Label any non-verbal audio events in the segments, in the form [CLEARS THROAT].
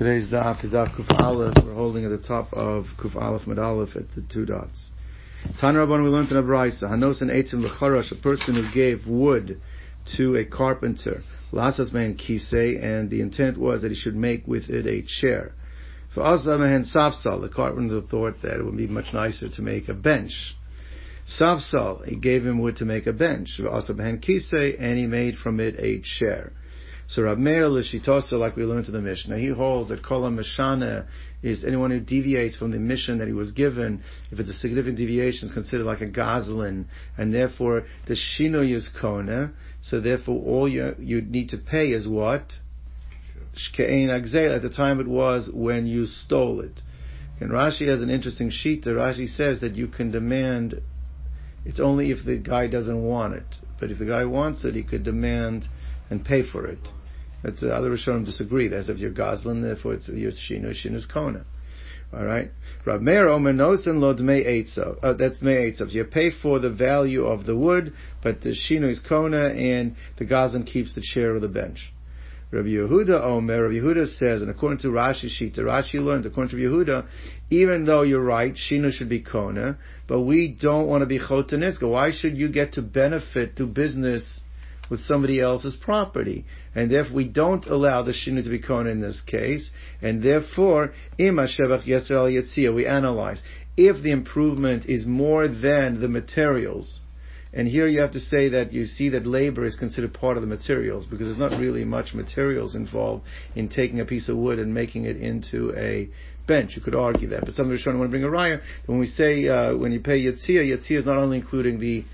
Today's daf is daf Kuf Aleph. We're holding at the top of Kuf Aleph Mid Aleph at the two dots. Tan Rabban, we learned in a brayso. Hanos and Eitzim l'charash, a person who gave wood to a carpenter, lasas man kisei, and the intent was that he should make with it a chair. For mehen safsal, the carpenter thought that it would be much nicer to make a bench. Safsal, he gave him wood to make a bench. For mehen kisei, and he made from it a chair. So Rav Meir L'Shitosa, like we learned in the Mishnah, he holds that Kol Mishana is anyone who deviates from the mission that he was given. If it's a significant deviation, it's considered like a gazlan, and therefore the Shino is Kona. So therefore, all you you need to pay is what? Shkein Agzel. At the time, it was when you stole it. And Rashi has an interesting sheet. Rashi says that you can demand. It's only if the guy doesn't want it, but if the guy wants it, he could demand and pay for it. That's uh, other Rishonim disagree. That's if you're Goslin, therefore it's your Shinu, Shinu's Kona. All right. Rav Meir Omer Nosen Lo Dmei Eitzav. Uh, that's Dmei Eitzav. You pay for the value of the wood, but the Shinu is Kona, and the Goslin keeps the chair or the bench. Rabbi Yehuda Omer, Rabbi Yehuda says, and according to Rashi Shita, Rashi learned, according to Yehuda, even though you're right, Shinu should be Kona, but we don't want to be Chotaniska. Why should you get to benefit, do business with somebody else's property. And therefore we don't allow the shinu to be kona in this case, and therefore, ima shevach yisrael yitzia, we analyze. If the improvement is more than the materials, and here you have to say that you see that labor is considered part of the materials because there's not really much materials involved in taking a piece of wood and making it into a bench. You could argue that, but some of the Rishonim want to bring a raya. When we say uh, when you pay yitzia, yitzia is not only including the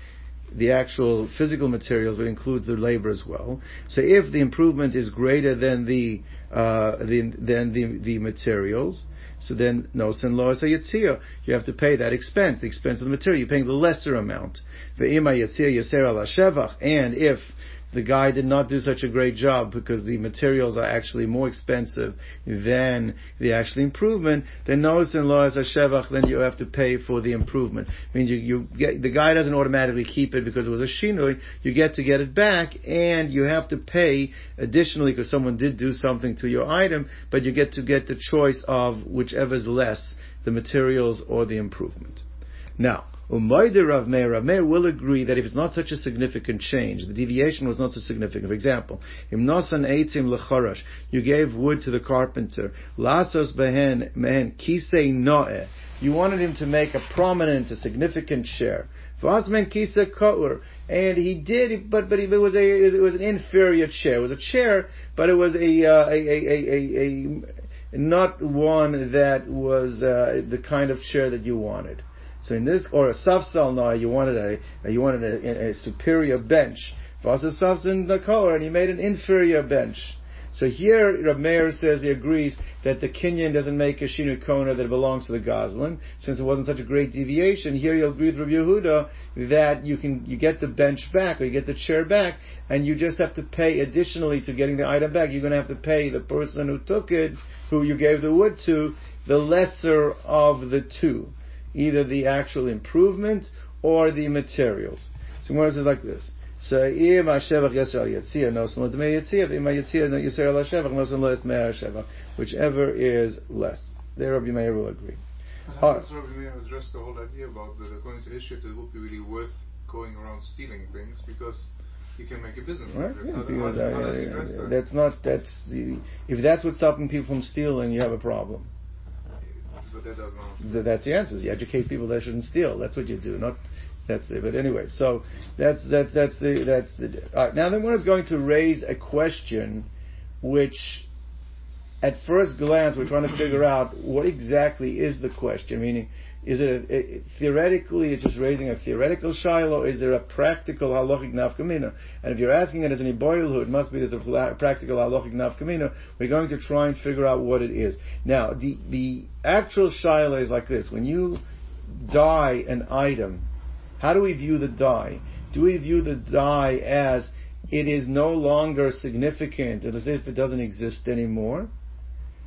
the actual physical materials, but includes the labor as well. So if the improvement is greater than the uh, the than the the materials, so then no sin a yitzia. You have to pay that expense, the expense of the material. You're paying the lesser amount. Ve'ima yitzia yisera la shevach. And if the guy did not do such a great job because the materials are actually more expensive than the actual improvement, then notice in law as a shevach, then you have to pay for the improvement. It means you, you get, the guy doesn't automatically keep it because it was a shinui, you get to get it back and you have to pay additionally because someone did do something to your item, but you get to get the choice of whichever is less, the materials or the improvement. Now, Umayde Rav Meir, Rav Meir will agree that if it's not such a significant change, the deviation was not so significant. For example, im nosan eitzim lecharash, you gave wood to the carpenter, lasos behen mehen kisei noe, you wanted him to make a prominent, a significant share. Vasman kisa kaur, and he did, but but it was a it was an inferior chair. It was a chair, but it was a uh, a, a, a, a, a not one that was uh, the kind of chair that you wanted. So in this, or a safsal now, you wanted a, you wanted a, a superior bench. Vasa safsal the color, and he made an inferior bench. So here, Rav Meir says he agrees that the Kenyan doesn't make a Shinu Kona that belongs to the Goslin, since it wasn't such a great deviation. Here he'll agree with Rabbi Yehuda that you can, you get the bench back, or you get the chair back, and you just have to pay additionally to getting the item back. You're gonna have to pay the person who took it, who you gave the wood to, the lesser of the two either the actual improvement or the materials. So Gemara says like this. So im hashevach yisrael yitzia nosan lo dmei yitzia im yitzia no yisrael hashevach nosan lo esmei hashevach whichever is less. There Rabbi Meir will agree. How does Rabbi Meir address the whole idea about that according to his it would be really worth going around stealing things because you can make a business right? Yeah, how, because, how, how uh, that? That's not that's if that's what's stopping people from stealing, you have a problem. But that doesn't. That's the answer. You educate people they shouldn't steal. That's what you do. Not that's the. But anyway, so that's that's that's the that's the. All right, now then, one is going to raise a question, which, at first glance, we're trying to figure out what exactly is the question. Meaning, is it, a, theoretically, it's just raising a theoretical shiloh? Is there a practical halachic nafkamina? And if you're asking it as an iboilhu, it must be there's a practical halachic nafkamina. We're going to try and figure out what it is. Now, the, the actual shiloh is like this. When you dye an item, how do we view the dye? Do we view the dye as it is no longer significant, as if it doesn't exist anymore?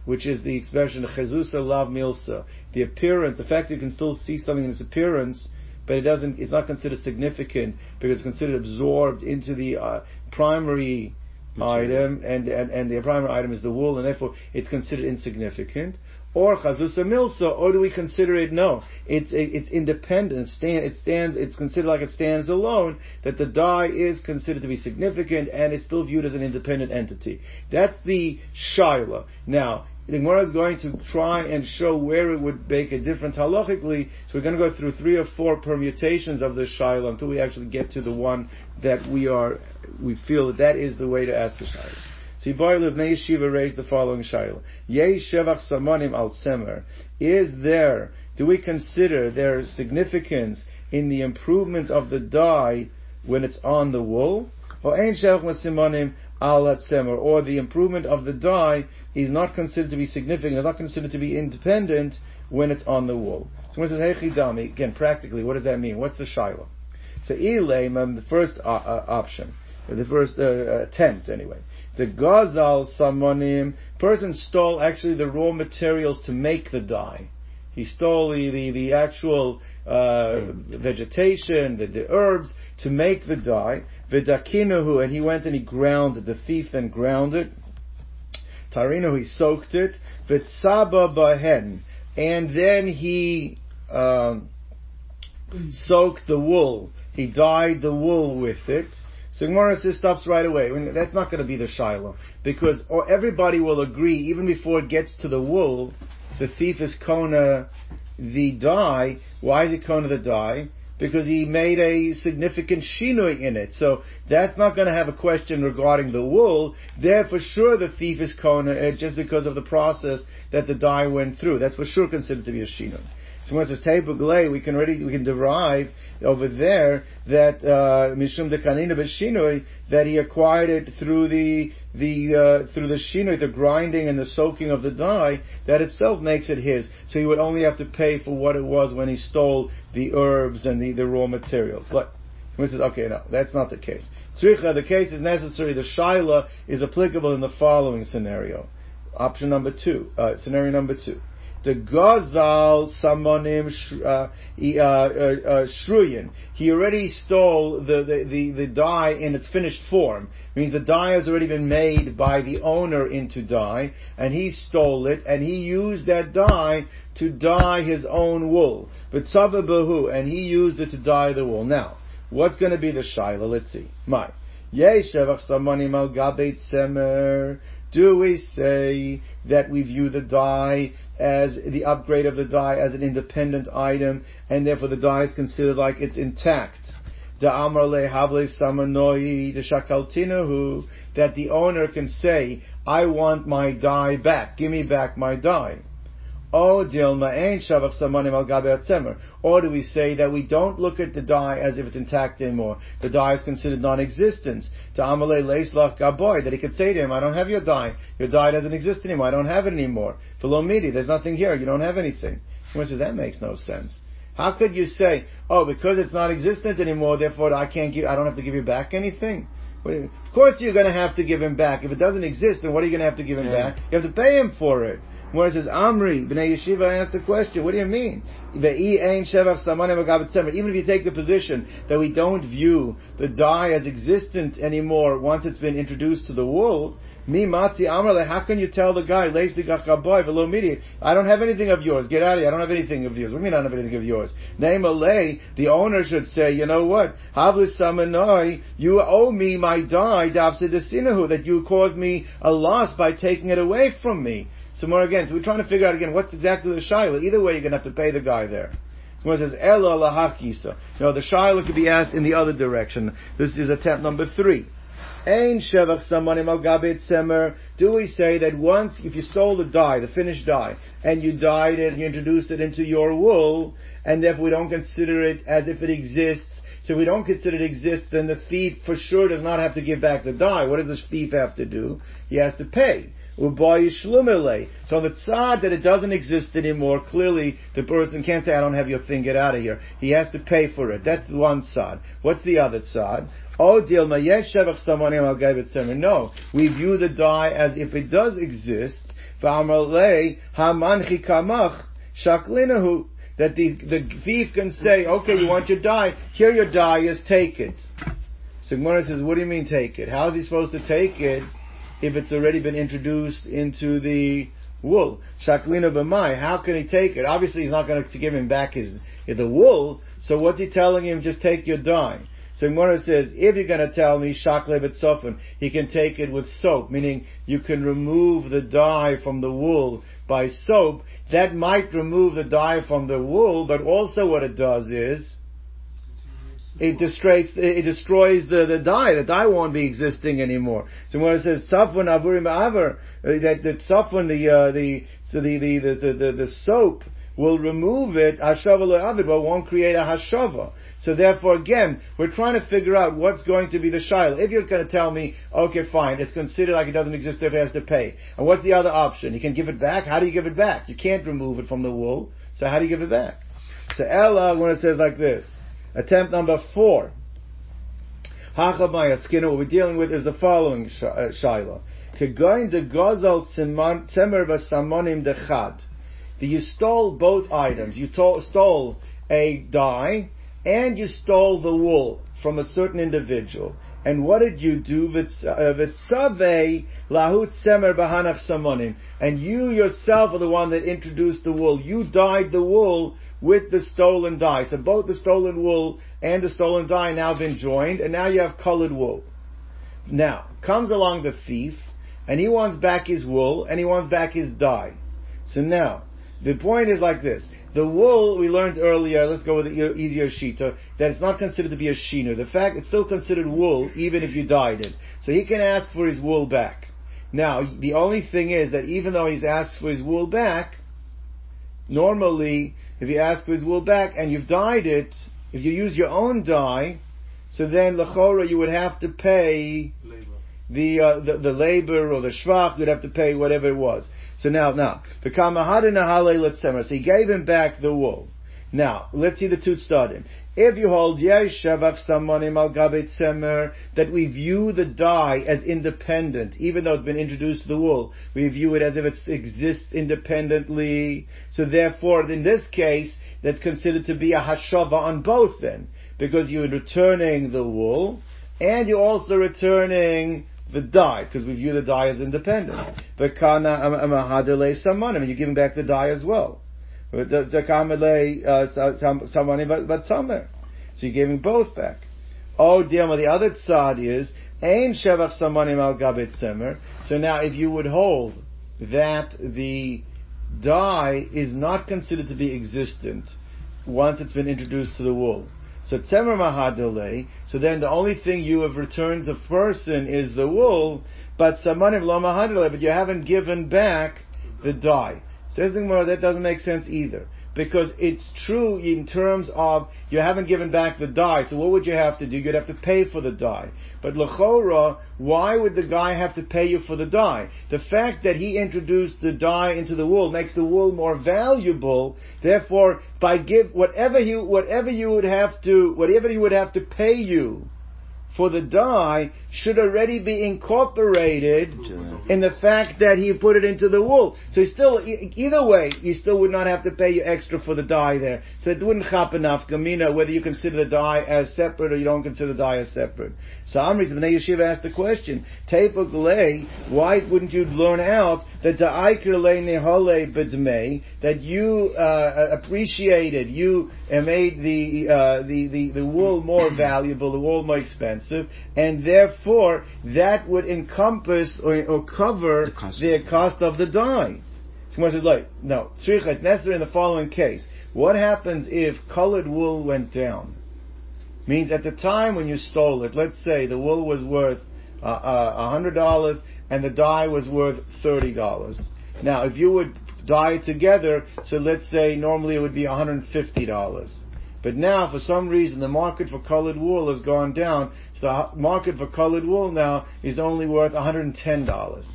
Which is the expression chezusa lav milsa. The appearance, the fact that you can still see something in its appearance, but it doesn't, it's not considered significant because it's considered absorbed into the uh, primary item, and, and, and the primary item is the wool, and therefore it's considered insignificant. Or chazusa milsa, or do we consider it no? It's it's independent. It, stand, it stands. It's considered like it stands alone. That the dye is considered to be significant, and it's still viewed as an independent entity. That's the shaila. Now, the Gemara is going to try and show where it would make a difference halachically. So we're going to go through three or four permutations of the shaila until we actually get to the one that we are we feel that that is the way to ask the shaila. So Yiboy Livnei Yeshiva raised the following shaila: Yei shevach al semer. Is there? Do we consider their significance in the improvement of the dye when it's on the wool? Or ein shevach samanim al semer, or the improvement of the dye is not considered to be significant, is not considered to be independent when it's on the wool. So when it says Hechidami, again, practically, what does that mean? What's the Shiloh? So Ilayim, the first uh, uh, option, the first uh, attempt anyway. The Gazal Samonim, person stole actually the raw materials to make the dye. He stole the, the, the actual uh, vegetation, the, the herbs, to make the dye. Vidakinahu, and he went and he ground. The thief and ground it. Tarino, he soaked it. Vitsaba bahen, and then he um, soaked the wool. He dyed the wool with it. So Gemara says stops right away. that's not going to be the shiloh because everybody will agree even before it gets to the wool, the thief is kona the dye. Why is he kona the dye? because he made a significant shinui in it. So that's not going to have a question regarding the wool. There, for sure, the thief is kona uh, just because of the process that the dye went through. That's for sure considered to be a shinui. So when it says teibuglei, we can already we can derive over there that uh, mishum de kanina b'shinui that he acquired it through the the uh, through the shinui, the grinding and the soaking of the dye, that itself makes it his. So he would only have to pay for what it was when he stole the herbs and the, the raw materials. But he says, okay, no, that's not the case. Tzricha, the case is necessary. The shaila is applicable in the following scenario. Option number two, uh, scenario number two the Gazal Samonim uh, uh, uh, Shruyin. He already stole the, the, the, the, dye in its finished form. It means the dye has already been made by the owner into dye, and he stole it, and he used that dye to dye his own wool. But Bahu, and he used it to dye the wool. Now, what's going to be the Shaila? Let's see. My. Do we say that we view the dye as the upgrade of the dye as an independent item, and therefore the dye is considered like it's intact? That the owner can say, I want my dye back, give me back my dye. Oh, or do we say that we don't look at the dye as if it's intact anymore? The dye is considered non-existent. To Amalei Leislach Gaboy, that he could say to him, I don't have your dye. Your dye doesn't exist anymore. I don't have it anymore. Philomidi, there's nothing here. You don't have anything. He says, that makes no sense. How could you say, oh, because it's not existent anymore, therefore I can't give, I don't have to give you back anything? Of course you're going to have to give him back. If it doesn't exist, then what are you going to have to give him yeah. back? You have to pay him for it. Where it says Amri, Bnei Yeshiva asked the question, what do you mean? Even if you take the position that we don't view the dye as existent anymore once it's been introduced to the world, me matzi amrle, how can you tell the guy, I don't have anything of yours, get out of here, I don't have anything of yours. What do you mean I don't have anything of yours? Name a lay, the owner should say, you know what, you owe me my dye, that you caused me a loss by taking it away from me. So more again, so we're trying to figure out again what's exactly the shaila. Either way, you're going to have to pay the guy there. Someone says ella lahakisa. No, the shaila could be asked in the other direction. This is attempt number three. Ein shevach samanim al gabet semer. Do we say that once, if you stole the dye, the finished dye, and you dyed it, and you introduced it into your wool, and therefore we don't consider it as if it exists, so we don't consider it exists, then the thief for sure does not have to give back the dye. What does the thief have to do? He has to pay. So on the tzad that it doesn't exist anymore, clearly the person can't say, I don't have your thing, get out of here. He has to pay for it. That's one tzad. What's the other tzad? Oh, no, we view the dye as if it does exist. That the, the thief can say, okay, you want your dye, here your dye is, take it. So Gemara says, what do you mean take it? How is he supposed to take it if it's already been introduced into the wool? Shaklina b'mai, how can he take it? Obviously he's not going to give him back his, the wool, so what's he telling him? Just take your dye. So Gemara says, if you're going to tell me shakle soften, he can take it with soap, meaning you can remove the dye from the wool by soap. That might remove the dye from the wool, but also what it does is, it destroys, it destroys the, the dye. The dye won't be existing anymore. So when it says safwan avurim aver, uh, that, that safwan, the, uh, the, so the, the, the, the, the soap will remove it, hashava avid, but won't create a hashava. So therefore, again, we're trying to figure out what's going to be the shail. If you're going to tell me, okay, fine, it's considered like it doesn't exist if he has to pay. And what's the other option? He can give it back. How do you give it back? You can't remove it from the wool. So how do you give it back? So Ella, when it says like this, attempt number four, Hachabaya Skinner, what we're dealing with is the following uh, shaila. De gozal dechad. You stole both items. You stole a dye and you stole the wool from a certain individual. And what did you do? V'tzavei lahut semer bahanach samonim. And you yourself are the one that introduced the wool. You dyed the wool with the stolen dye. So both the stolen wool and the stolen dye now been joined, and now you have colored wool. Now, comes along the thief, and he wants back his wool, and he wants back his dye. So now, the point is like this. The wool, we learned earlier, let's go with the easier shita, uh, that it's not considered to be a shino. The fact, it's still considered wool, even if you dyed it. So he can ask for his wool back. Now, the only thing is that even though he's asked for his wool back, normally, if you ask for his wool back and you've dyed it, if you use your own dye, so then lechora you would have to pay the, uh, the, the labor or the shvach, you'd have to pay whatever it was. So now, now, the kamahadin let's say so he gave him back the wool. Now, let's see the two starting. If you hold Yeshavak Sammani Malgabit Semer, that we view the dye as independent, even though it's been introduced to the wool, we view it as if it exists independently. So therefore, in this case, that's considered to be a hashava on both then, because you're returning the wool, and you're also returning the dye, because we view the dye as independent. The kana amahadele samanim, you're giving back the dye as well. Samer. Uh, so you're him both back. Oh, dear, the other side is ain shevach samanim al gabet semer. So now, if you would hold that the dye is not considered to be existent once it's been introduced to the wool. So tzemer mahadole. So then the only thing you have returned the person is the wool, but samanim lo mahadole. But you haven't given back the dye. Says the Gemara that doesn't make sense either because it's true in terms of you haven't given back the dye. So what would you have to do? You'd have to pay for the dye. But lechora, why would the guy have to pay you for the dye? The fact that he introduced the dye into the wool makes the wool more valuable. Therefore, by give whatever you whatever you would have to whatever he would have to pay you for the dye should already be incorporated in the fact that he put it into the wool. So still, either way, you still would not have to pay you extra for the dye there. So it wouldn't happen enough, Gamina, whether you consider the dye as separate or you don't consider the dye as separate. So Amri, the Yeshiva asked the question, Tape, why wouldn't you learn out that that you uh, appreciated, you made the, uh, the, the, the wool more valuable, the wool more expensive, and therefore that would encompass or, or cover the cost. the cost of the dye. So says, like, no, it's necessary in the following case. What happens if colored wool went down? Means at the time when you stole it, let's say the wool was worth uh, uh, $100 and the dye was worth $30. Now, if you would dye it together, so let's say normally it would be $150. But now, for some reason, the market for colored wool has gone down, the market for colored wool now is only worth $110.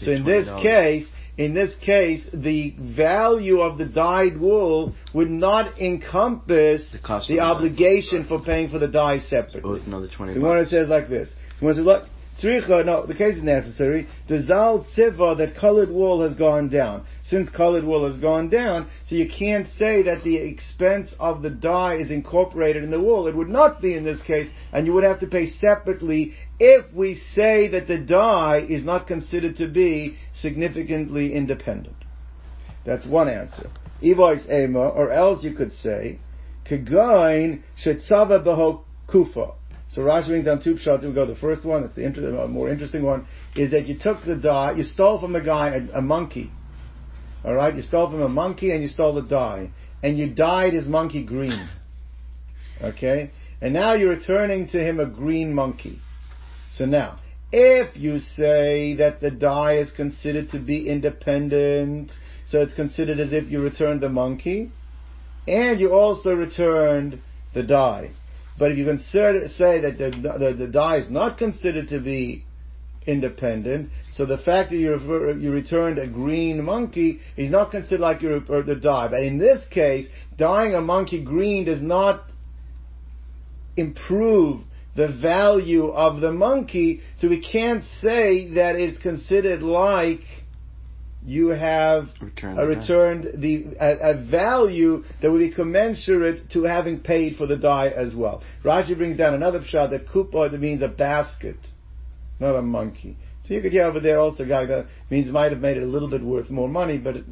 So in this case, in this case, the value of the dyed wool would not encompass the, the obligation for paying for the dye separately. Oh, another 20 So when it says like this, when it says, look, Tzricha, no, the case is necessary. The zal tziva, that colored wool has gone down. Since colored wool has gone down, so you can't say that the expense of the dye is incorporated in the wool. It would not be in this case, and you would have to pay separately if we say that the dye is not considered to be significantly independent. That's one answer. Evois ema, or else you could say, Kegoin shetzava beho kufa. So Rashi brings down two pshat. We go the first one. That's the inter- more interesting one. Is that you took the dye, you stole from the guy a, a monkey. All right, you stole from a monkey and you stole the dye, and you dyed his monkey green. Okay, and now you're returning to him a green monkey. So now, if you say that the dye is considered to be independent, so it's considered as if you returned the monkey, and you also returned the dye. But if you consider, say that the, the, the dye is not considered to be independent, so the fact that you, refer, you returned a green monkey is not considered like you returned the dye. But in this case, dyeing a monkey green does not improve the value of the monkey, so we can't say that it's considered like you have returned, uh, returned the a, a, value that would be commensurate to having paid for the dye as well. Rashi brings down another pshat that kupa means a basket, not a monkey. So you could hear over there also that means might have made it a little bit worth more money, but it,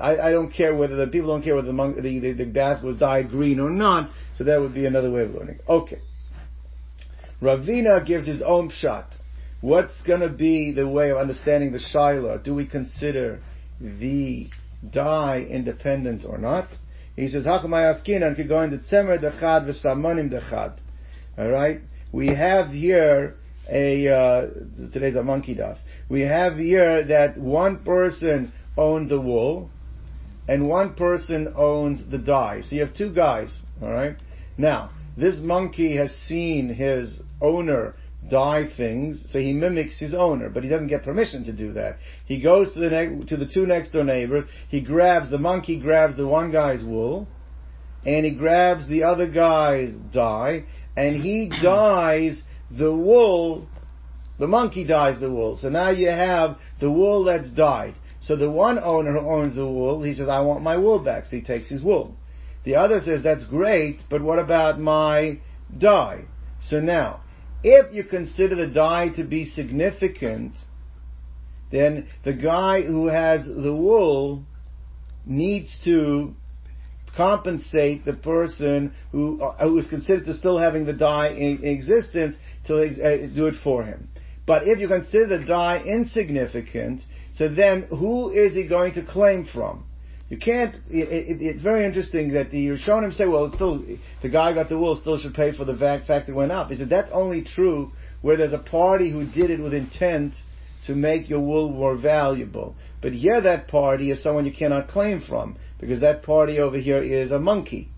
I, I, don't care whether the people don't care whether the, monk, the, the, the basket was dyed green or not. So that would be another way of learning. Okay. Ravina gives his own pshat. What's going to be the way of understanding the Shaila? Do we consider the dye independent or not? He says, Hakumayaskinan could go into Tzemer dechad v'samonim dechad. Alright? We have here a, uh, today's a monkey daf. We have here that one person owned the wool, and one person owns the dye. So you have two guys, alright? Now, this monkey has seen his owner dye things, so he mimics his owner, but he doesn't get permission to do that. He goes to the ne- to the two next door neighbors. He grabs the monkey grabs the one guy's wool, and he grabs the other guy's dye, and he [CLEARS THROAT] dyes the wool. The monkey dyes the wool. So now you have the wool that's dyed. So the one owner who owns the wool, he says, "I want my wool back." So he takes his wool. The other says, "That's great, but what about my dye?" So now if you consider the dye to be significant, then the guy who has the wool needs to compensate the person who, uh, who is considered to still having the dye in existence to uh, do it for him. But if you consider the dye insignificant, so then who is he going to claim from? You can't. It, it, it's very interesting that the Rishonim say, well, still the guy got the wool still should pay for the fact it went up. He said that's only true where there's a party who did it with intent to make your wool more valuable. But here, that party is someone you cannot claim from because that party over here is a monkey.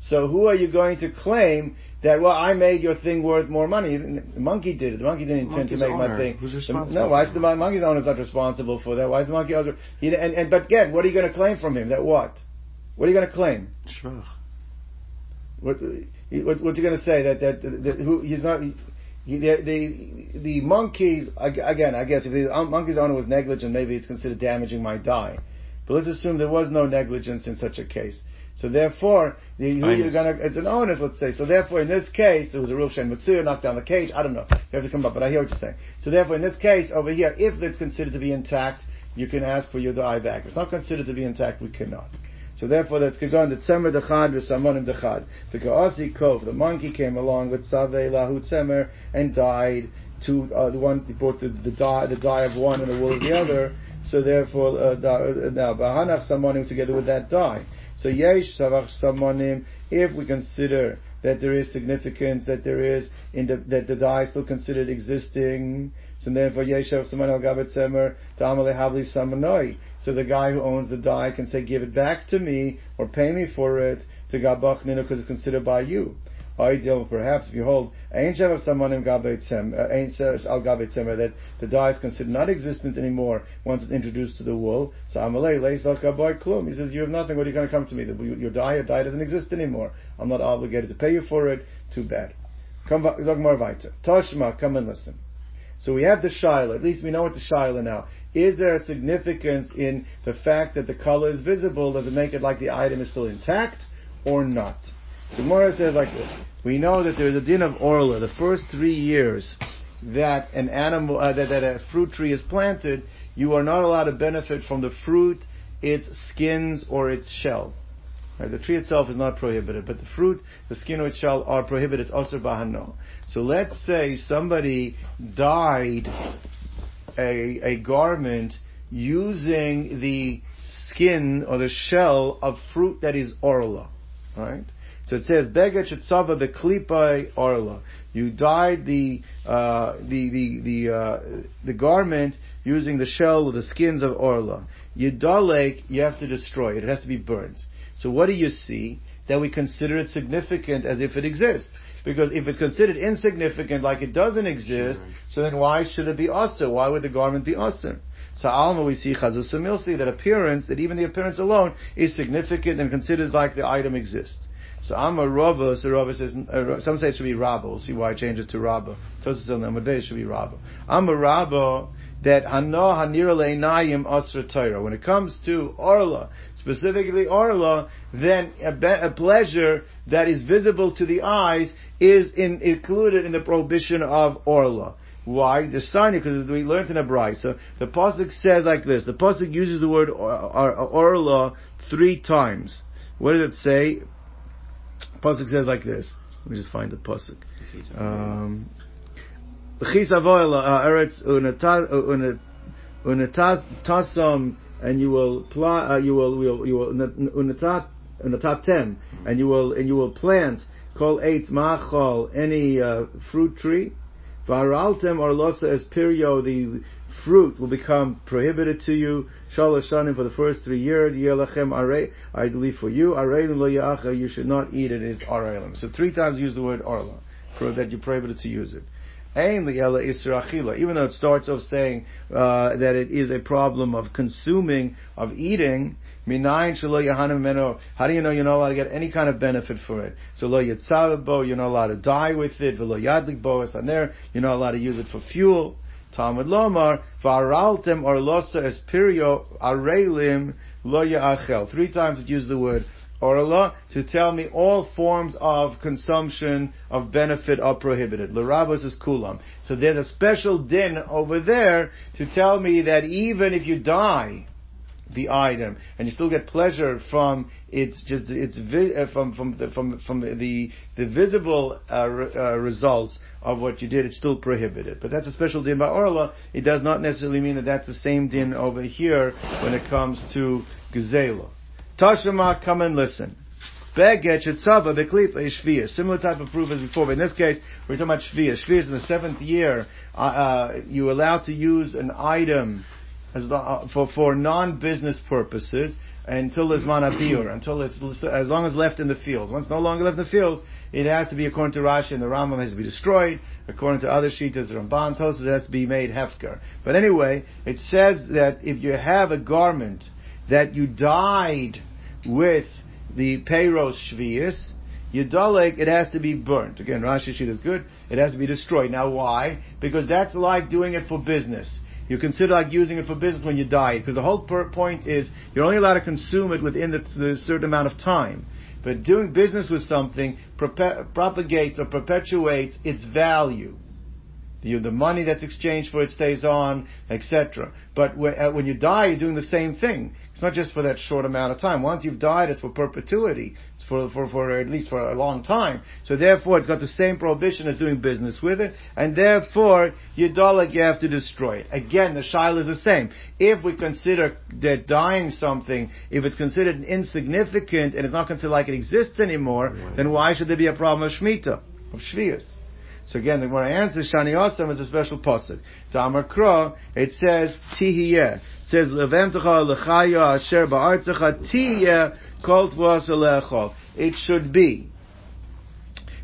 So who are you going to claim that well I made your thing worth more money. The monkey did it. The monkey didn't intend to make owner. my thing. Who's responsible? no, why is the monkey's owner is not responsible for that? Why is the monkey owner? And, and but again, what are you going to claim from him? That what? What are you going to claim? Shvach. What, what what's you going to say that that, that, that who, he's not? He, the, the the monkeys again. I guess if the um, monkey's owner was negligent, maybe it's considered damaging my dye. But let's assume there was no negligence in such a case. So therefore, the, who you're gonna, it's an onus, let's say. So therefore, in this case, it was a real Shen Mitsuya, knocked down the cage. I don't know. You have to come up, but I hear what you're saying. So therefore, in this case, over here, if it's considered to be intact, you can ask for your dye back. If it's not considered to be intact, we cannot. So therefore, that's Kagon, the Tzemer Dechad v'Samonim Dechad. The Ka'asi Kov, the monkey came along with Savei Lahu Tzemer and dyed. To uh, the one he brought the, the dye, the dye of one and the wool of the other. So therefore, uh, uh now Bahanach Samonim together with that dye. So yesh savach samonim, if we consider that there is significance, that there is in the, that the dye is still considered existing, so therefore yeshav saman al gavet semer tamale havli samanoi. So the guy who owns the dye can say, give it back to me or pay me for it to gabach because it's considered by you. Ideal, perhaps, if you hold Ein Shevav Samanim Gabeit uh, Al Gabeit Semer, that the dye is considered not existent anymore once it's introduced to the wool. So Amalei Leis Al Gaboy Klum. He says, you have nothing, what are you going to come to me? Your dye, your dye doesn't exist anymore. I'm not obligated to pay you for it. Too bad. Come, more weiter. Toshma, come and listen. So we have the shaila. At least we know what the shaila now. Is there a significance in the fact that the color is visible? Does it make it like the item is still intact or not? So Mora says like this. We know that there is a din of orla. The first three years that an animal, uh, that, that a fruit tree is planted, you are not allowed to benefit from the fruit, its skins, or its shell. Right? The tree itself is not prohibited, but the fruit, the skin or its shell are prohibited. It's also bahano. So let's say somebody dyed a, a garment using the skin or the shell of fruit that is orla. Right? So it says, Beged shetzava beklipai orla. You dyed the, uh, the, the, the, uh, the garment using the shell or the skins of orla. You dalek, you have to destroy it. It has to be burnt. So what do you see? That we consider it significant as if it exists. Because if it's considered insignificant, like it doesn't exist, so then why should it be usher? Why would the garment be usher? So Alma we see Chazus Milsi that appearance, that even the appearance alone is significant and considers like the item exists. So I'm a Rabba, so Rabba says, uh, some say it should be Rabba. We'll see why I change it to Rabba. Tosus El Namadeh should be Rabba. I'm a Rabba that Hano Hanira Leinayim Asra Torah. When it comes to Orla, specifically Orla, then a, be- a, pleasure that is visible to the eyes is in, included in the prohibition of Orla. Why? The sign because we learned in a bride. So the pasuk says like this. The pasuk uses the word orla three times. What does it say? Pasuk says like this. Let me just find the pasuk. Um, unatasam, and you will plant, uh, you will, you will, unatat, unatatem, and you will, and you will plant, call eight machal, any uh, fruit tree. Varaltem or losa as perio, the fruit will become prohibited to you. Shalosh shanim for the first three years. Yelachem arei, I believe for you. Areilim lo yacha, you should not eat it. it. Is areilim. So three times use the word arla, that you're prohibited to use it. Even though it starts off saying uh, that it is a problem of consuming, of eating, how do you know you're not allowed to get any kind of benefit for it? So lo yitzarabo, you're not allowed to dye with it. V'lo bo you're not allowed to use it for fuel. Talmud Lomar, Varaltem or Losa Espirio Arelim Lo Ya'achel. Three times it used the word Orla to tell me all forms of consumption of benefit are prohibited. Larabas is kulam. So there's a special din over there to tell me that even if you dye, the item, and you still get pleasure from its just its uh, from from the, from from the the visible uh, re- uh, results of what you did. It's still prohibited, but that's a special din by orla. It does not necessarily mean that that's the same din over here when it comes to gazela. Tashema, come and listen. Beged shetzava beklipa is shviyah. Similar type of proof as before, but in this case, we're talking about shviyah. Shviyah is in the seventh year. Uh, uh, you're allowed to use an item as uh, for for non-business purposes until there's manabiyur, until it's as long as left in the fields. Once no longer left in the fields, it has to be according to Rashi and the Rambam has to be destroyed. According to other shitas, Ramban Tosas, it has to be made hefker. But anyway, it says that if you have a garment that you dyed with the payros shvius, Yidalek, it has to be burnt. Again, Rashi sheet is good. It has to be destroyed. Now why? Because that's like doing it for business. You consider like using it for business when you dye, because the whole point is you're only allowed to consume it within the, the certain amount of time. But doing business with something propagates or perpetuates its value. The, the money that's exchanged for it stays on, etc. But when, uh, when you dye, you're doing the same thing. It's not just for that short amount of time. Once you've dyed, it's for perpetuity. It's for, for, for at least for a long time. So therefore, it's got the same prohibition as doing business with it, and therefore, you like you have to destroy it. Again, the shaila is the same. If we consider that dyeing something, if it's considered insignificant and it's not considered like it exists anymore, right. then why should there be a problem of shmita, of shvius? So again, the Gemara answers Shani Osam is a special pasuk. To Amar Kro, it says Tihiyeh. It says Levemtecha lechaya asher ba'artzecha tihiyeh kol lechol. It should be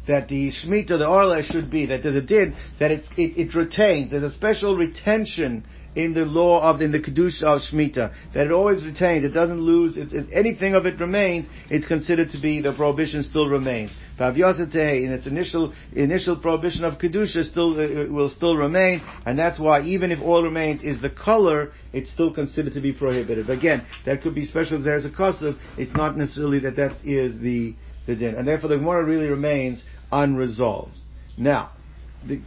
that the shmita, the orla should be, that there's a din, that it, it retains, there's a special retention in the law of, in the Kedusha of Shemitah, that it always retains, it doesn't lose, if anything of it remains, it's considered to be, the prohibition still remains. In its initial, initial prohibition of Kedusha still, uh, will still remain, and that's why even if all remains is the color, it's still considered to be prohibited. Again, that could be special there's a kosev, it's not necessarily that that is the, the din. And therefore the Gemara really remains unresolved. Now,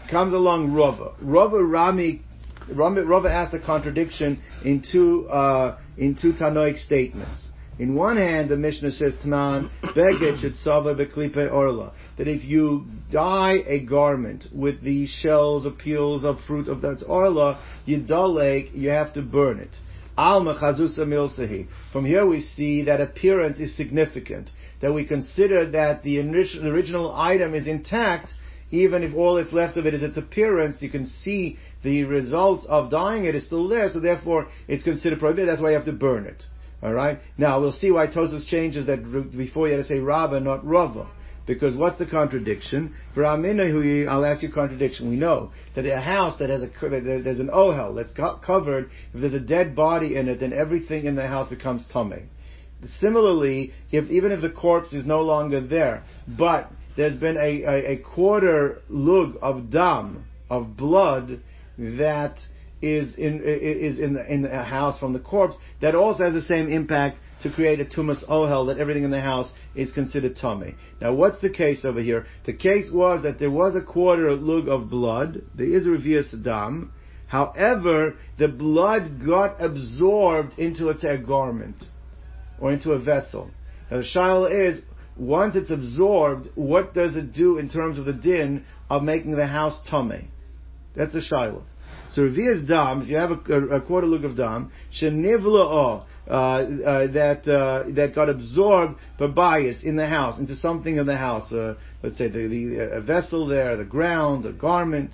comes along Rava. Rava Rami Rava asked a contradiction in two uh, in two Tanoic statements. In one hand, the Mishnah says, "Tanan beged sava beklipe orla." That if you dye a garment with the shells or peels of fruit of that's orla, you dalek, you have to burn it. Al mechazusa milsahi. From here we see that appearance is significant. That we consider that the original item is intact, even if all that's left of it is its appearance, you can see the results of dyeing it is still there, so therefore it's considered prohibited, that's why you have to burn it. Alright? Now we'll see why Tosos changes that before you had to say Rava, not Rava. Because what's the contradiction? For Aminahu, I'll ask you contradiction. We know that a house that has a, that there's an ohel that's covered, if there's a dead body in it, then everything in the house becomes tummy. Similarly, if even if the corpse is no longer there, but there's been a, a, a quarter lug of dam, of blood, that is in is in the, in the house from the corpse that also has the same impact to create a tumas ohel that everything in the house is considered tummy. Now, what's the case over here? The case was that there was a quarter lug of blood. There is a revius dam. However, the blood got absorbed into a garment or into a vessel. Now, the shaila is once it's absorbed, what does it do in terms of the din of making the house tummy? That's the shaila. So Revia's dam, if you have a, a, a quarter lug of dam, shenivla uh, uh, that uh, that got absorbed by bias in the house into something in the house. Uh, let's say the, the vessel there, the ground, the garment.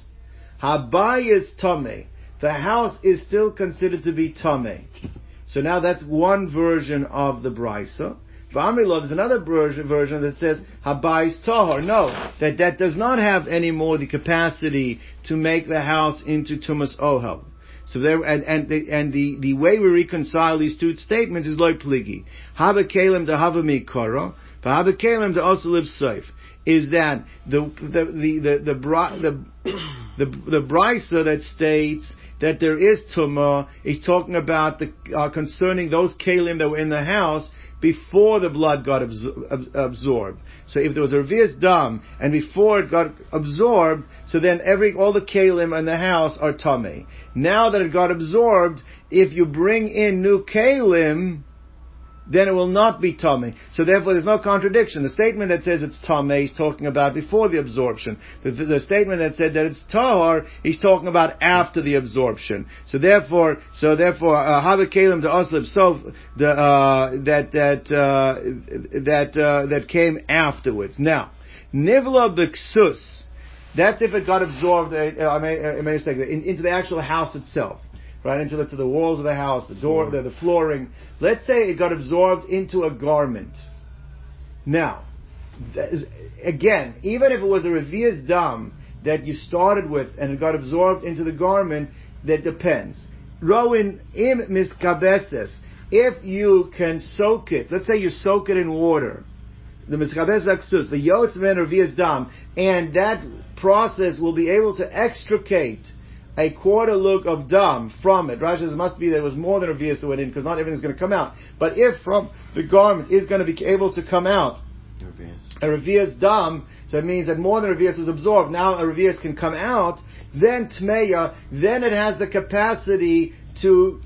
Habayis tame. The house is still considered to be tame. So now that's one version of the brisa. V'amri there's another version, that says habayis tahor. No, that that does not have any more the capacity to make the house into tumas ohel. So there, and, and, the, and the, the way we reconcile these two statements is like pligi. Haba kalim to hava mikara, haba kalim to also live safe. Is that the, the, the, the, the, [COUGHS] the, the, the, the brisa that states that there is tumah He's talking about the, uh, concerning those kalim that were in the house before the blood got absor- absorbed. So if there was a revius dam and before it got absorbed, so then every all the kalim in the house are tummy. Now that it got absorbed, if you bring in new kalim, then it will not be tummy. So therefore there's no contradiction. The statement that says it's tummy is talking about before the absorption. The, the, the, statement that said that it's tahor, he's talking about after the absorption. So therefore, so therefore, uh, havakalim to oslib so the, uh, that, that, uh, that, uh, that came afterwards. Now, nivla b'ksus, that's if it got absorbed, uh, I may, I may mistake, into the actual house itself right into the, the walls of the house, the door, the, the flooring. Let's say it got absorbed into a garment. Now, again, even if it was a revius dam that you started with and it got absorbed into the garment, that depends. Rowan im miskabeses. If you can soak it, let's say you soak it in water, the miskabes aksus, the yotz men revius dam, and that process will be able to extricate a quarter look of dam from it. Rashi says it must be there was more than a vias that went in because not everything's going to come out. But if from the garment is going to be able to come out a revias dam, so it means that more than a revias was absorbed. Now a revias can come out. Then tmeya, then it has the capacity to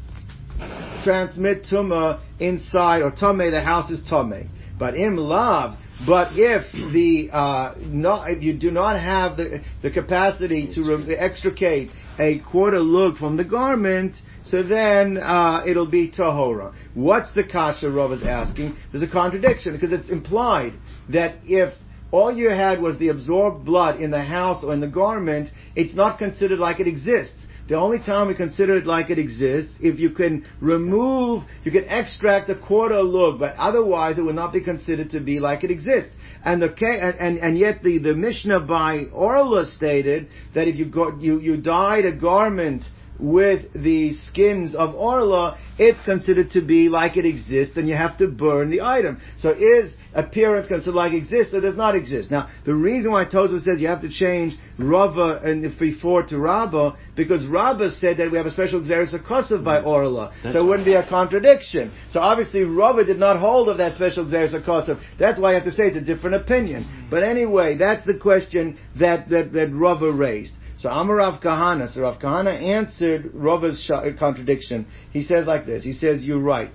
transmit tuma inside or tame. The house is tame. But im lav, but if the uh, not, if you do not have the the capacity to re- extricate a quarter lug from the garment, so then uh, it'll be tahora. What's the kasha Rav is asking? There's a contradiction because it's implied that if all you had was the absorbed blood in the house or in the garment, it's not considered like it exists. The only time we consider it like it exists, if you can remove, you can extract a quarter lug, but otherwise it would not be considered to be like it exists. And the and, and, yet the, the Mishnah by Orla stated that if you go, you, you dyed a garment with the skins of Orla, it's considered to be like it exists and you have to burn the item. So is appearance considered like exists or does not exist? Now, the reason why Tosfos says you have to change Rava and if before to Rabba, because Rabba said that we have a special Xeris Akosov by mm. Orla. That's so it wouldn't be a contradiction. So obviously Rava did not hold of that special Xeris Akosov. That's why I have to say it's a different opinion. Mm. But anyway, that's the question that, that, that Rava raised. So Amar Rav Kahana, so Rav Kahana answered Rava's uh, contradiction. He says like this, he says, you're right.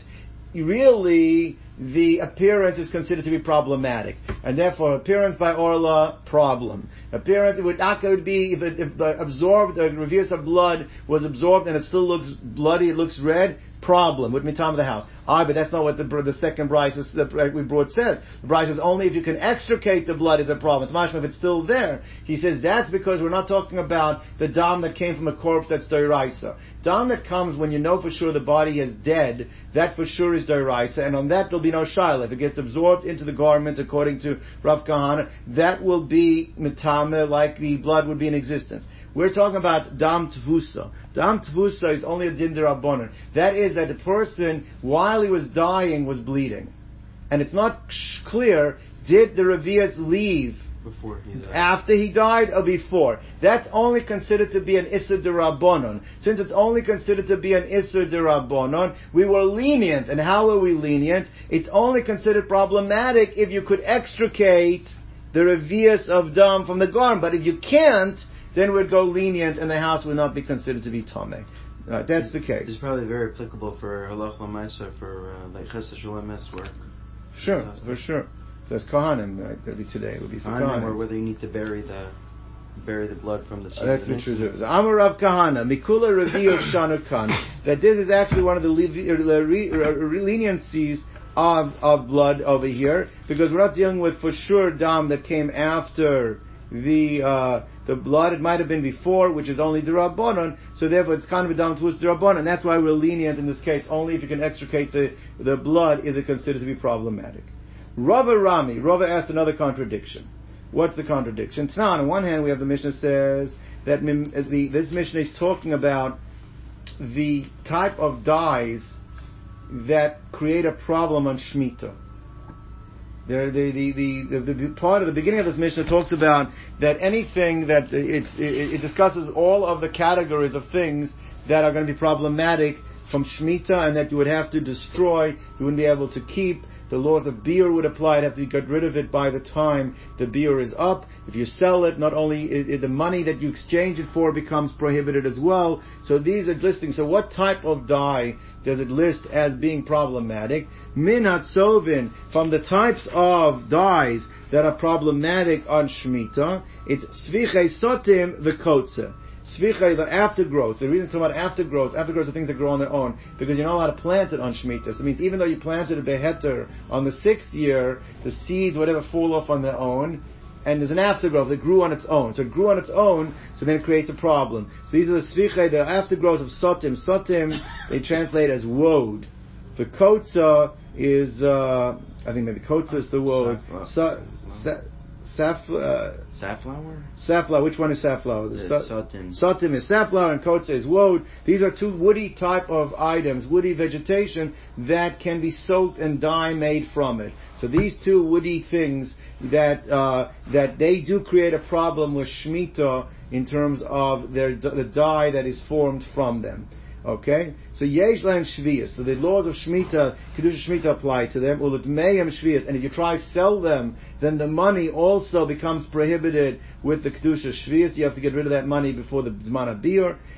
Really, the appearance is considered to be problematic, and therefore appearance by Orla, problem. Appearance, would, it would be, if, if the absorbed, the Revias of blood was absorbed and it still looks bloody, it looks red, problem with mitam of the house. Ah, but that's not what the, the second brisa that we brought says. The brisa says only if you can extricate the blood is a problem. It's mashma if it's still there. He says that's because we're not talking about the dam that came from a corpse that's doiraisa. Dam that comes when you know for sure the body is dead, that for sure is doiraisa, and on that there'll be no shaila. If it gets absorbed into the garment according to Rav Kahana, that will be like the blood would be in existence. We're talking about dam tvusa. Dam tvusa is only a din derabonon. That is that the person, while he was dying, was bleeding. And it's not clear, did the Revias leave before he died. After he died or before. That's only considered to be an Isser Derabonon. Since it's only considered to be an Isser Derabonon, we were lenient. And how were we lenient? It's only considered problematic if you could extricate the Revias of Dam from the garm. But if you can't, then we'd go lenient and the house would not be considered to be Tomei. Uh, that's the case. It's probably very applicable for halach lamaisa for uh, like chesed shel emes work. Sure, for sure. That's kohanim. Right? That'd be today. It would be for kohanim. Or whether you need to bury the bury the blood from the. That's the truth. Amar Rav Kahana Mikula Revi of Shanukan. That this is actually one of the leniencies of of blood over here because we're not dealing with for sure dam that came after the uh, the blood. It might have been before, which is only the rabbanon. So therefore, it's kind of a down towards rabbanon. That's why we're lenient in this case. Only if you can extricate the the blood is it considered to be problematic. Rava Rami. Rava asked another contradiction. What's the contradiction? Now, on one hand, we have the Mishnah says that the, this Mishnah is talking about the type of dyes that create a problem on Shemitah. The, the, the, the, part of the beginning of this Mishnah talks about that anything that it's, it, it discusses all of the categories of things that are going to be problematic from Shemitah and that you would have to destroy, you wouldn't be able to keep, the laws of biur would apply. I'd have to get rid of it by the time the biur is up. If you sell it, not only it, it, the money that you exchange it for becomes prohibited as well. So these are listing. So what type of dye does it list as being problematic? Min hatzovin, from the types of dyes that are problematic on Shemitah, it's sviche sotim. Svicha, the aftergrowth. The reason it's about aftergrowth, aftergrowth are things that grow on their own, because you're not allowed to plant it on Shemitah. So it means even though you planted a beheter on the sixth year, the seeds, whatever, fall off on their own, and there's an aftergrowth that grew on its own. So it grew on its own, so then it creates a problem. So these are the svicha, the aftergrowth of sotim. Sotim, they translate as woad. The kotza is, uh, I think maybe kotza is the woad. So, Saf, uh, safflower? Safflower. Which one is safflower? The sotim. Sotim is safflower and kotze is woad. These are two woody type of items, woody vegetation that can be soaked and dye made from it. So these two woody things that uh, that they do create a problem with shmita in terms of their the dye that is formed from them. Okay, so yesh lahem. So the laws of shmita, kedusha shmita apply to them. Ulutmeyem shvius, and if you try to sell them, then the money also becomes prohibited with the kedusha shvius. You have to get rid of that money before the zman of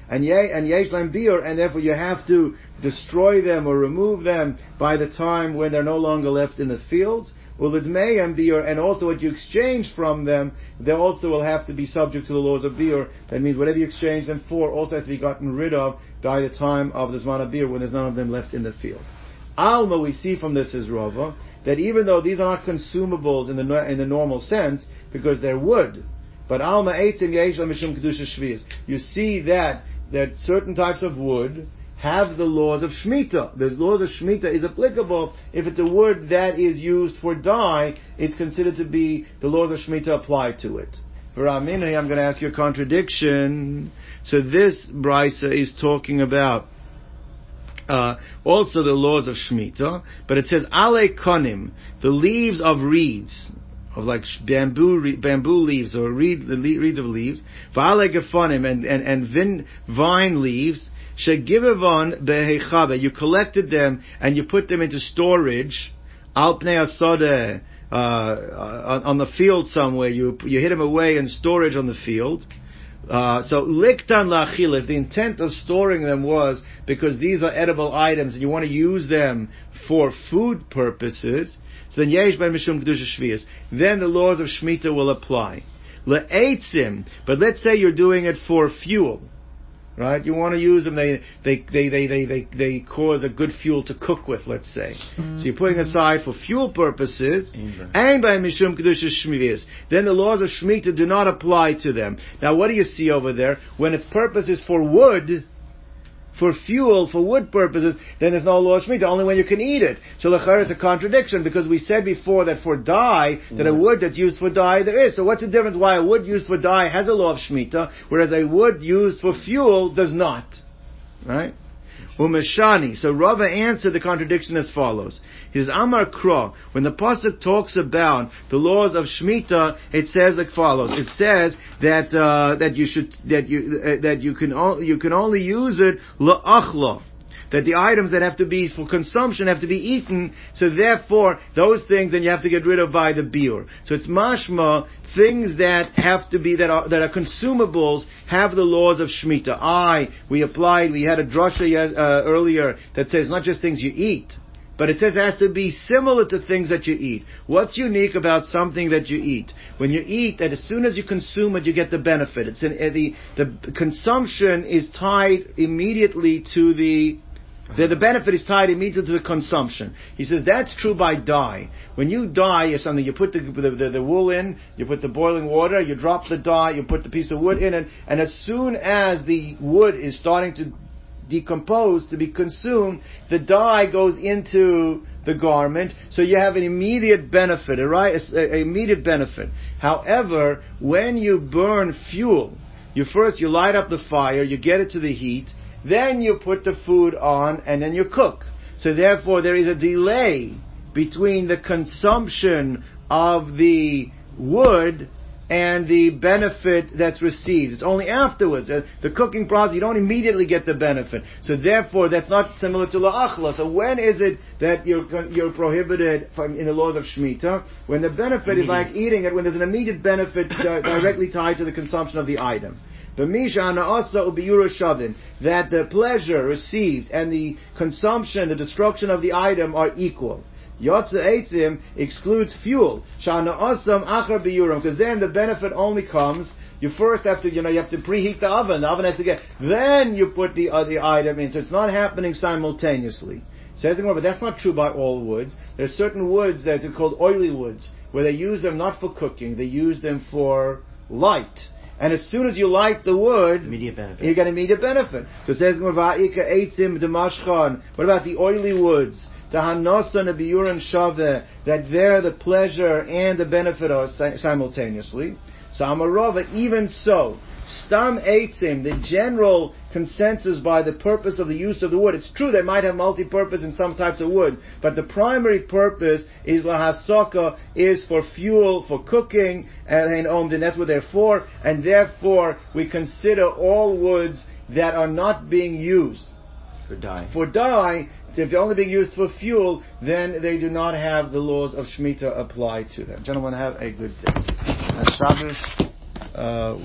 and ye and yesh and therefore you have to destroy them or remove them by the time when they're no longer left in the fields and also what you exchange from them, they also will have to be subject to the laws of biur. That means whatever you exchange them for also has to be gotten rid of by the time of the zman of biur when there's none of them left in the field. Alma, we see from this is Rava that even though these are not consumables in the in the normal sense because they're wood, but alma eitzim yeishla mishum kedusha. You see that that certain types of wood have the laws of Shemitah. The laws of Shemitah is applicable if it's a word that is used for dye, it's considered to be the laws of Shemitah apply to it. For Amina, I'm going to ask you a contradiction. So this brisa is talking about uh, also the laws of Shemitah, but it says ale konim, the leaves of reeds, of like bamboo bamboo leaves or reed, reeds of leaves, vale gefonim and and and vin, vine leaves, You collected them and you put them into storage. Alpnei asode. Uh, on, on the field somewhere, you you hid them away in storage on the field. Uh, so liktan lachil, if the intent of storing them was because these are edible items and you want to use them for food purposes, so then yesh ben mishum shvius. Then the laws of shmita will apply. Le'etzim, but let's say you're doing it for fuel right? You want to use them. They they they they they they, they cause a good fuel to cook with. Let's say. Mm-hmm. So you're putting aside for fuel purposes. And by mishum kedusha shmivis. Then the laws of shmita do not apply to them. Now, what do you see over there? When its purpose is for wood for fuel, for wood purposes, then there's no law of Shemitah, only when you can eat it. So lechar is a contradiction, because we said before that for dye, that a mm. wood that's used for dye there is. So what's the difference why a wood used for dye has a law of Shemitah, whereas a wood used for fuel does not? Right? Umeshani. So Rava answered the contradiction as follows. Says, Amar Kro, when the Pasuk talks about the laws of Shemitah, it says like follows. It says that, uh, that you should, that you, uh, that you can, o- you can only use it la'achlo that the items that have to be for consumption have to be eaten, so therefore those things then you have to get rid of by the biur. So it's mashma, things that have to be, that are, that are consumables have the laws of Shemitah. I, we applied, we had a drasha uh, earlier that says not just things you eat, but it says it has to be similar to things that you eat. What's unique about something that you eat? When you eat, that as soon as you consume it, you get the benefit. It's in, uh, the the consumption is tied immediately to the the, the benefit is tied immediately to the consumption. He says that's true by dye. When you dye or something, you put the, the, the, the, wool in, you put the boiling water, you drop the dye, you put the piece of wood in it, and as soon as the wood is starting to decompose, to be consumed, the dye goes into the garment, so you have an immediate benefit, right? An immediate benefit. However, when you burn fuel, you first, you light up the fire, you get it to the heat, then you put the food on and then you cook. So therefore there is a delay between the consumption of the wood and the benefit that's received. It's only afterwards. Uh, the cooking process, you don't immediately get the benefit. So therefore, that's not similar to la'achla. So when is it that you're, you're prohibited from, in the laws of Shemitah? When the benefit is like eating it, when there's an immediate benefit uh, [COUGHS] directly tied to the consumption of the item. That the pleasure received and the consumption, the destruction of the item are equal. Yotze Eitzim excludes fuel. Shana Osam Achar because then the benefit only comes. You first have to, you know, you have to preheat the oven. The oven has to get, then you put the uh, the item in. So it's not happening simultaneously. Says the but that's not true by all woods. There are certain woods that are called oily woods, where they use them not for cooking, they use them for light. And as soon as you light the wood, immediate benefit. you get immediate benefit. So it says, What about the oily woods? That there the pleasure and the benefit are simultaneously. So Amarova, even so, Stam Eitzim, the general consensus by the purpose of the use of the wood. It's true they might have multi-purpose in some types of wood, but the primary purpose is lahasoka, is for fuel, for cooking, and and that's what they're for, and therefore we consider all woods that are not being used for dye. For dye, if they're only being used for fuel, then they do not have the laws of Shemitah applied to them. Gentlemen, have a good day. Shabbos, uh,